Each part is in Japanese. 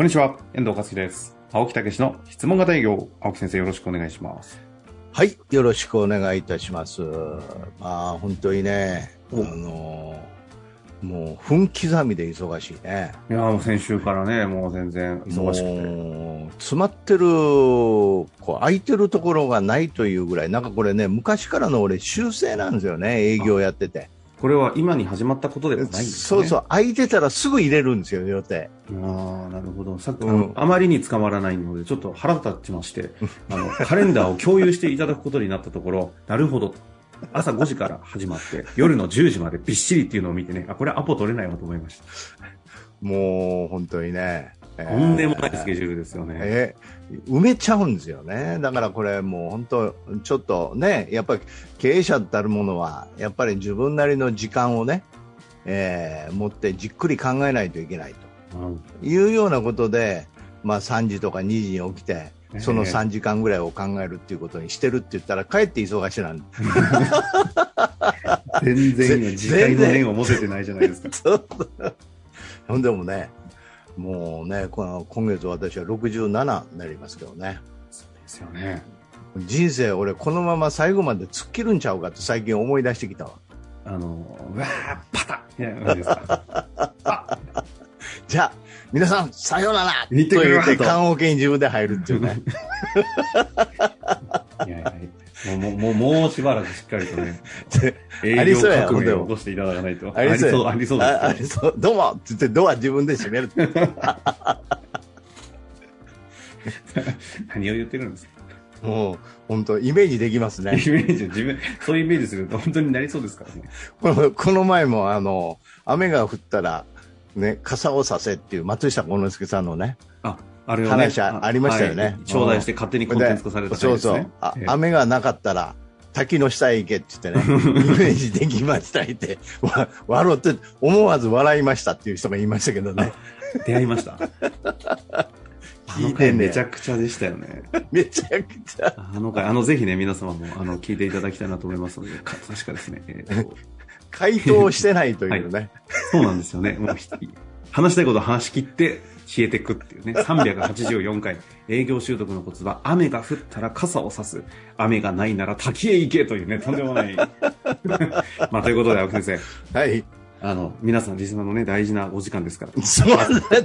こんにちは、遠藤和樹です。青木武の質問型営業、青木先生よろしくお願いします。はい、よろしくお願いいたします。まあ、本当にね、あおの、もう分刻みで忙しいね。いやーもう先週からね、もう全然忙しくて。詰まってる、こう空いてるところがないというぐらい、なんかこれね、昔からの俺、修正なんですよね、営業やってて。これは今に始まったことではないんですね。そうそう、空いてたらすぐ入れるんですよ、予定。ああ、なるほど。さっき、うんあのあまりに捕まらないので、ちょっと腹立ちまして、あの、カレンダーを共有していただくことになったところ、なるほど。朝5時から始まって、夜の10時までびっしりっていうのを見てね、あ、これアポ取れないわと思いました。もう、本当にね。えー。とんでもないスケジュールですよね。えー。埋めちゃうんですよね。だからこれもう本当、ちょっとね、やっぱり経営者たるものは、やっぱり自分なりの時間をね、えー持ってじっくり考えないといけないうん。というようなことで、まあ3時とか2時に起きて、そのええ3時間ぐらいを考えるっていうことにしてるって言ったら、かえって忙しなんで。全然今、時間の念を持ててないじゃないですか。そう。ほんでもね、もうね、この今月私は67になりますけどね。そうですよね。人生俺このまま最後まで突っ切るんちゃうかって最近思い出してきたわあの、うわー、パタッいや、何ですか。じゃあ皆さんさようならと言って棺桶に自分で入るっていうね もう、もう、もう、しばらくしっかりとね、営 ありそうや業革命を起こしていただかないと。ありそうやありそう、ああありりそう。どうもって言ってドア自分で閉める。何を言ってるんですか？もう本当イメージできますイねメージ、自分、そういうイメージすると本当になりそうですからね。このこの前もあの雨が降ったらね傘をさせっていう松下幸之助さんのねあ、あれをね。話あありましたよねはい頂戴して勝手にコンテンツ化されたそうそう回ですね。あええ雨がなかったら滝の下へ行けって言ってね、イメージできましたって、わ笑って、思わず笑いましたっていう人が言いましたけどね。出会いました。あの回めちゃくちゃでしたよね。めちゃくちゃ。あの回、あの、ぜひね、皆様も、あの、聞いていただきたいなと思いますので、か確かですね。えーと 回答してないというね。そうなんですよね。もうひ話したいことを話し切って消えていくっていうね。384回。営業習得のコツは、雨が降ったら傘を差す。雨がないなら滝へ行けというね、とんでもない。まあ、ということで、青木先生。はい。あの、皆さん、リスナーのね、大事なお時間ですから。そんな、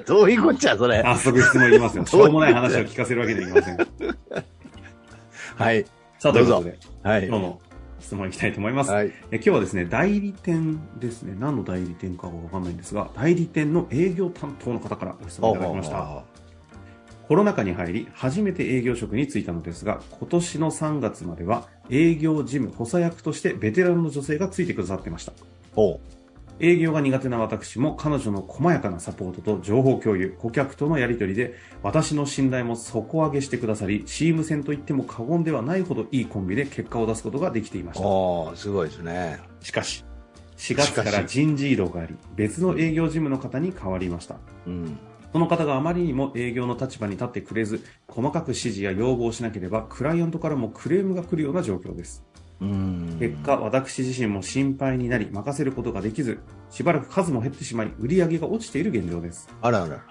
どういうこっちゃ、それ。早速質問いきますよ。しょうもない話を聞かせるわけにはいきません。はい。さあ、ということで、はい。今日の質問いきたいと思います。はい。え今日はですね、代理店ですね。何の代理店かがわかんないんですが、代理店の営業担当の方からご質問いただきました。コロナ禍に入り、初めて営業職に就いたのですが、今年の3月までは営業事務補佐役としてベテランの女性がついてくださってました。営業が苦手な私も彼女の細やかなサポートと情報共有、顧客とのやり取りで私の信頼も底上げしてくださり、チーム戦と言っても過言ではないほどいいコンビで結果を出すことができていました。すごいですね。しかし、4月から人事異動があり、別の営業事務の方に変わりました。うん。その方があまりにも営業の立場に立ってくれず、細かく指示や要望をしなければ、クライアントからもクレームが来るような状況です。うん。結果、私自身も心配になり、任せることができず、しばらく数も減ってしまい、売り上げが落ちている現状です。あらあら。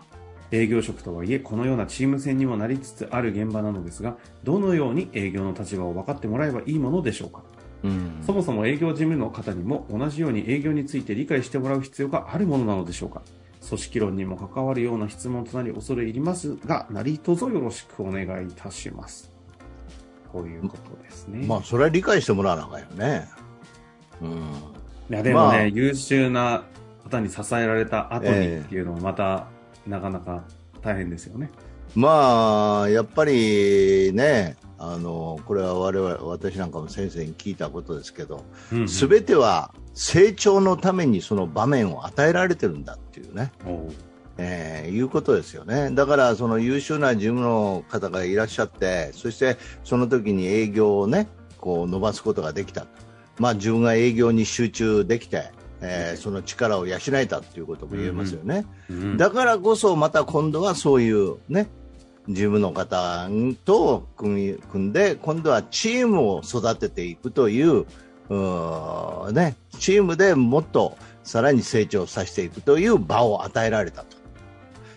営業職とはいえ、このようなチーム戦にもなりつつある現場なのですが、どのように営業の立場を分かってもらえばいいものでしょうかうん。そもそも営業事務の方にも同じように営業について理解してもらう必要があるものなのでしょうか組織論にも関わるような質問となり恐れ入りますが、何卒よろしくお願いいたします。こういうことですね。まあ、それは理解してもらわなあかんよね。うん。いやでもね、まあ優秀な方に支えられた後にええっていうのはまた、なかなか大変ですよね。まあ、やっぱりね、あの、これは我々、私なんかも先生に聞いたことですけど、うんすべては成長のためにその場面を与えられてるんだっていうね、おうえーいうことですよね。だから、その優秀な事務の方がいらっしゃって、そしてその時に営業をね、こう伸ばすことができた。まあ、自分が営業に集中できて、えーその力を養えたっていうことも言えますよね。うんだからこそまた今度はそういうね、事務の方と組み組んで、今度はチームを育てていくという、うーね、チームでもっとさらに成長させていくという場を与えられたと。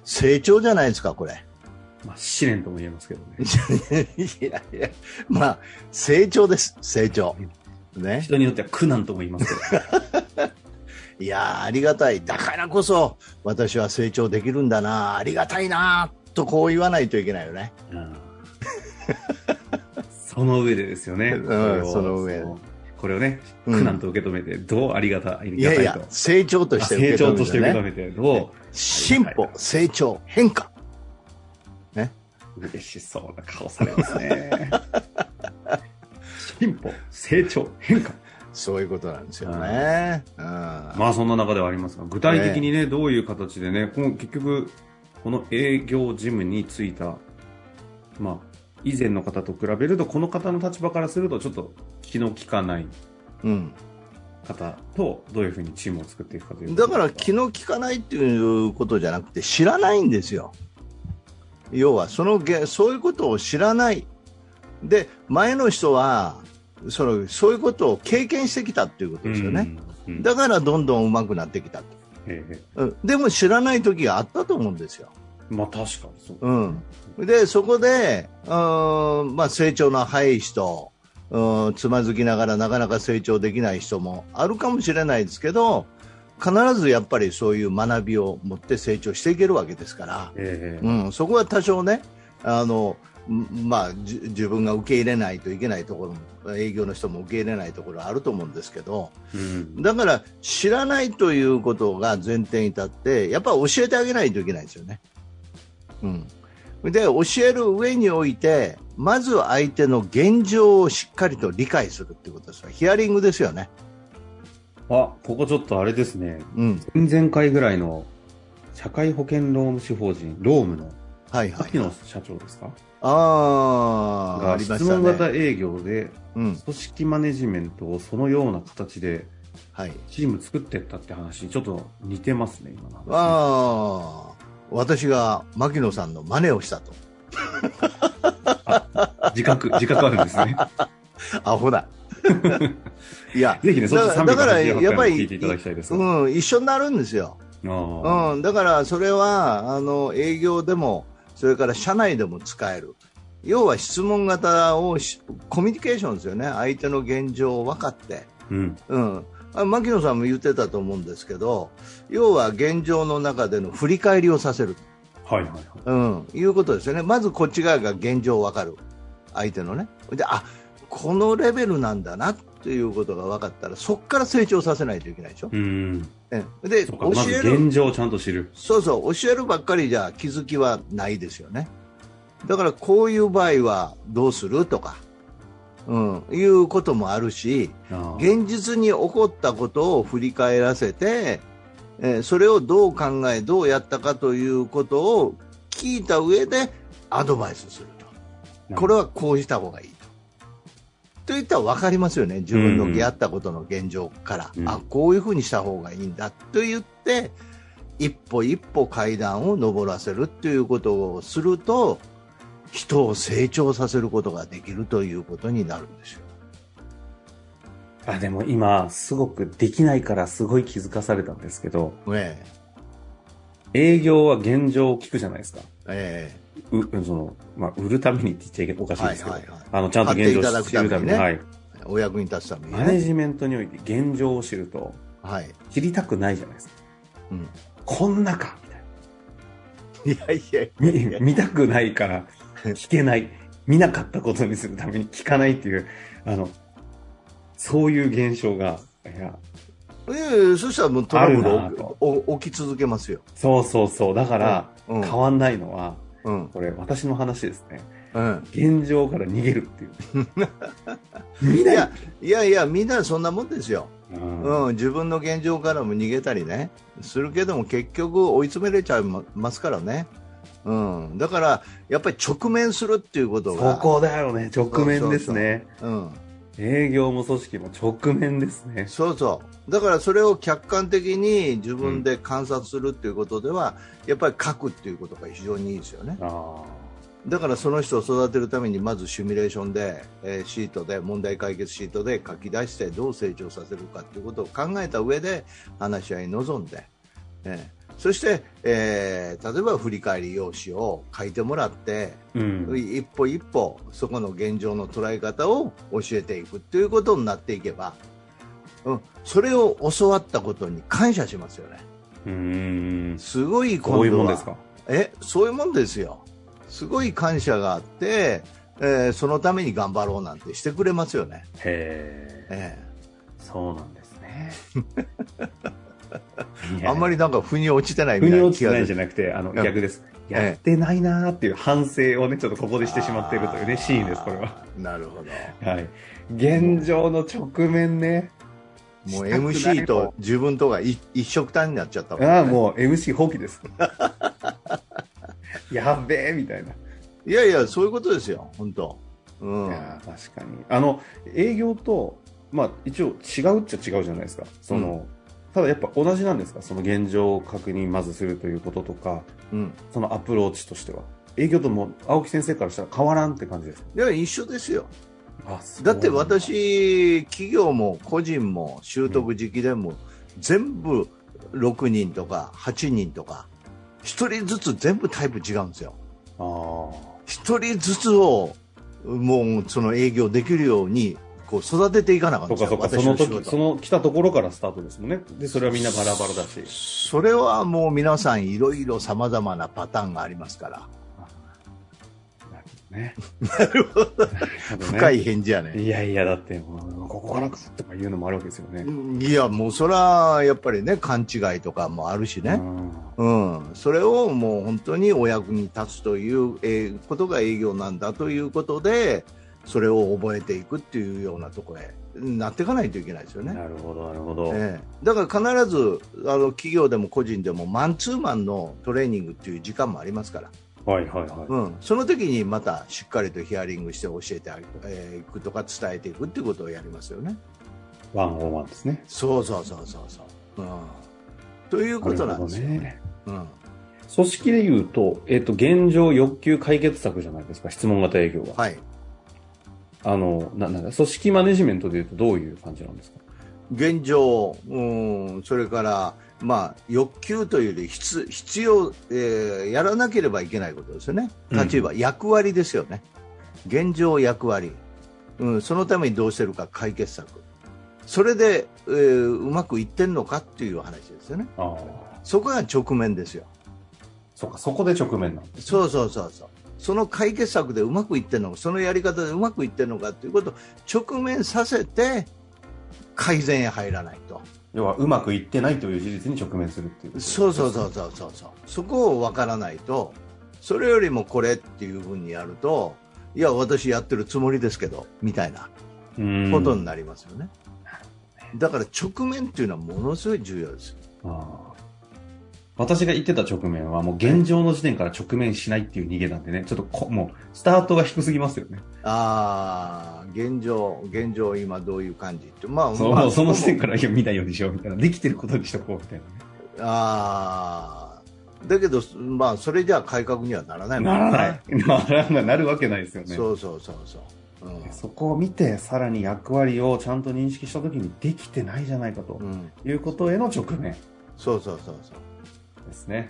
成長じゃないですか、これ。まあ、試練とも言えますけどね。いやいや、まあ、成長です、成長。ね。人によっては苦難とも言いますけど。いやーありがたい。だからこそ、私は成長できるんだな、ありがたいな、とこう言わないといけないよね。うんその上でですよね。うんその上でこれをね、うん苦難と受け止めて、どうありがたい、ありいやいや成長として受け成長止めてねとして受け止。めて、どう進歩、成長、変化。嬉しそうな顔されますね。進歩、成長、変化。そういうことなんですよね。うんまあそんな中ではありますが、具体的にね、どういう形でね、この結局、この営業事務に就いた、まあ、以前の方と比べると、この方の立場からすると、ちょっと気の利かないうん。方と、どういうふうにチームを作っていくかというだから気の利かないっていうことじゃなくて知らないんですよ。要はそのげそういうことを知らない。で前の人はそのそういうことを経験してきたっていうことですよね。うん。うんだからどんどん上手くなってきた。でも知らない時があったと思うんですよ。まあ確かにそう。うん、でそこで、うんまあ、成長の早い人、うん、つまずきながらなかなか成長できない人もあるかもしれないですけど必ずやっぱりそういう学びを持って成長していけるわけですから、ええうん、そこは多少ねあの、んまあ、じ自分が受け入れないといけないところも営業の人も受け入れないところあると思うんですけどうん。だから知らないということが前提に立ってやっぱり教えてあげないといけないですよね。うん、で教える上においてまず相手の現状をしっかりと理解するっていうことですよヒアリングですよね。あ、ここちょっとあれですね。うん、前々回ぐらいの社会保険労務士法人、ロームのはいはい秋野社長ですか？あああがりました質問型ね。営業でうん組織マネジメントをそのような形ではい、チーム作ってったって話にちょっと似てますね、今の話。ああ私が牧野さんの真似をしたと。自覚、自覚あるんですね。アホだ。いや、ぜひね、だだから388やっぱり回聞いていただきたいですが。うん、一緒になるんですよ。あうん、だからそれはあの営業でもそれから社内でも使える要は質問型をしコミュニケーションですよね相手の現状を分かって、ーうん。うん、あ牧野さんも言ってたと思うんですけど要は現状の中での振り返りをさせる、はいはいはい。うん、いうことですよね。まずこっち側が現状を分かる。相手のね。であこのレベルなんだなっていうことが分かったらそこから成長させないといけないでしょ、うん。えで教える。現状をちゃんと知る。そうそう、教えるばっかりじゃ気づきはないですよね。だからこういう場合はどうするとか、うん、いうこともあるし、現実に起こったことを振り返らせて、えーそれをどう考え、どうやったかということを聞いた上でアドバイスすると。これはこうした方がいいと。といったら分かりますよね。自分のやったことの現状から。うんあ、こういうふうにした方がいいんだと言って、一歩一歩階段を上らせるということをすると、人を成長させることができるということになるんですよ。あ、でも今、すごくできないからすごい気づかされたんですけど、え営業は現状を聞くじゃないですか。ええう、その、まあ、売るためにって言っちゃいけおかしいですけど、はいはいはいあの、ちゃんと現状を知るために、ねはい。えお役に立つためにマネね。ジメントにおいて現状を知ると、はい。知りたくないじゃないですか。うん。こんなかみたいいやいやいな。やいや見見たくないから 聞けない。見なかったことにするために聞かないっていう、あの、そういう現象が、いや、いやいやそしたらもうトラブル起き続けますよ。そうそうそう。だから、うん変わんないのは、うん。これ私の話ですね。うん。現状から逃げるっていう。いいやいやいや、みんなそんなもんですよ、うんうん、自分の現状からも逃げたりね、するけども、結局、追い詰められちゃいますからね、うん、だからやっぱり直面するっていうことそが、こだよね。直面ですね。うん、営業も組織も直面ですね。そうそう、だからそれを客観的に自分で観察するっていうことでは、やっぱり書くっていうことが非常にいいですよね。あだからその人を育てるためにまずシミュレーションで、えーシートで問題解決シートで書き出してどう成長させるかということを考えた上で話し合いに臨んで、えーそして、えー例えば振り返り用紙を書いてもらって、うん。一歩一歩そこの現状の捉え方を教えていくということになっていけば、うん、それを教わったことに感謝しますよね。うーん。すごい今度はこういうもんですか？えそういうもんですよ。すごい感謝があって、えーそのために頑張ろうなんてしてくれますよね。へえ。えそうなんですね。えあんまりなんか腑に落ちてない腑みたいなに落ちてない。じゃなくて、あの、や逆です。ええやってないなーっていう反省をね、ちょっとここでしてしまっているというね、シーンです、これは。なるほど。はい。現状の直面ね。もう MC と自分とが一一色単になっちゃったもんねああ、もう MC 放棄です。やっべえ、みたいな。いやいや、そういうことですよ、本当。うんい。やー確かに。あの、営業と、まあ、一応違うっちゃ違うじゃないですか。その、ただやっぱ同じなんですか？その現状を確認まずするということとか、うん。そのアプローチとしては。営業とも青木先生からしたら変わらんって感じですか？いや、一緒ですよ。あだって私、企業も個人も習得時期でも、全部6人とか8人とか、1人ずつ全部タイプ違うんですよ。あ1人ずつを、もうその営業できるように、こう育てていかなかあ。ったんですよ。そっかそっか、その時、その来たところからスタートですもんね。で、それはみんなバラバラだし。それはもう皆さんいろいろ様々なパターンがありますから。なるほどね。なるほどね深い返事やね。いやいや、だって、もうここからかとか言うのもあるわけですよね。いや、もうそれはやっぱりね、勘違いとかもあるしね。うんうん、それをもう本当にお役に立つという、えーことが営業なんだということで、それを覚えていくっていうようなところへなっていかないといけないですよね。なるほど、なるほど。ええだから必ずあの企業でも個人でもマンツーマンのトレーニングっていう時間もありますから、はいはいはい。うん、その時にまたしっかりとヒアリングして教えてあげえーいくとか伝えていくっていうことをやりますよね。ワンオンワンですね。そうそうそうそうそう。うん、ということなんですよ。なるほどね。うん組織で言うと、えっ、と、現状欲求解決策じゃないですか、質問型営業は。はいあの、な、なんだ、組織マネジメントで言うとどういう感じなんですか？現状、うん、それから、まあ、欲求というより必必要、えーやらなければいけないことですよね、うん。例えば役割ですよね、現状、役割、うん、そのためにどうしてるか解決策、それで、えーうまくいってんのかっていう話ですよね。そこが直面ですよ、そっか、そこで直面なんです。そうそうそうそう、その解決策でうまくいってんのか、そのやり方でうまくいってんのかということを直面させて、改善へ入らないと。要は、うまくいってないという事実に直面するっていうこと。ですそうそうそうそうそうそう。そこを分からないとそれよりもこれっていうふうにやるといや私やってるつもりですけどみたいな。ことになりますよね、だから直面っていうのはものすごい重要ですああ私が言ってた直面はもう現状の時点から直面しないっていう逃げなんでね、ちょっとこもうスタートが低すぎますよね。ああ現状現状今どういう感じってまあそまあのその時点こから見ないようにしようみたいな。できてることにしとこうみたいなね。もああだけどまあそれじゃ改革にはならないもんねならない。ならない。なるわけないですよね。そうそうそうそう、うんそこを見て、さらに役割をちゃんと認識したときにできてないじゃないかとうん、いうことへの直面そうそうそうそうですね。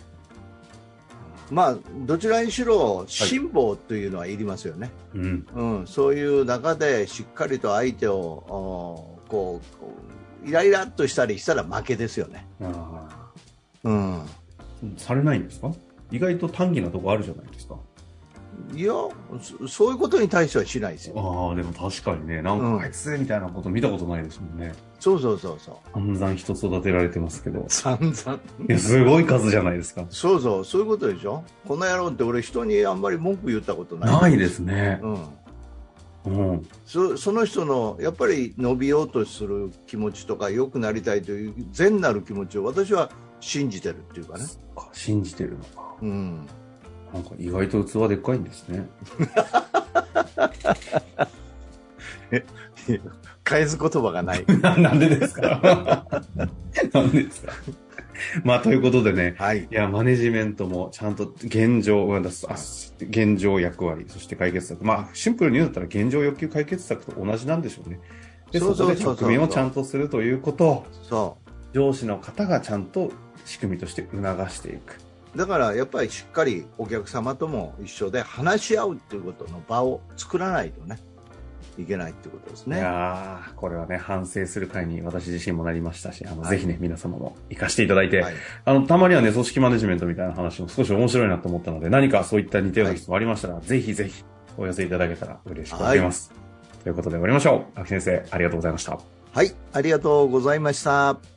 まあ、どちらにしろ辛抱というのはいりますよね、うん。うんそういう中でしっかりと相手をおこうイライラっとしたりしたら負けですよね、ああ。うん、されないんですか？意外と短気なとこあるじゃないですか。いやそそういうことに対してはしないですよ、ああ、でも確かにね、なんうんかあいつみたいなこと見たことないですもんね。そうそうそうそう、散々人育てられてますけど。散々、いや、すごい数じゃないですか。そうそう、そういうことでしょ、この野郎って俺、人にあんまり文句言ったことない、ないですね。うん、うん。そその人のやっぱり伸びようとする気持ちとか、良くなりたいという善なる気持ちを私は信じてるっていうかね。か信じてるのか。うんなんか意外と器でっかいんですね。返す言葉がない。ななんでですか？なんでですか？まあ、ということでね、はい。いや、マネジメントもちゃんと現状現状役割、そして解決策。まあ、シンプルに言うんだったら現状欲求解決策と同じなんでしょうね。で、そこでそうそうそう直面をちゃんとするということを、そ上司の方がちゃんと仕組みとして促していく。だからやっぱりしっかりお客様とも一緒で話し合うっていうことの場を作らないとねいけないってことですね。いやーこれはね、反省する会に私自身もなりましたし、あの、ぜひね、皆様も活かしていただいて、はいあの、たまにはね、組織マネジメントみたいな話も少し面白いなと思ったので、何かそういった似たような質問ありましたら、ぜひぜひお寄せいただけたら嬉しく思います。ということで終わりましょう。秋先生、ありがとうございました。はい、ありがとうございました。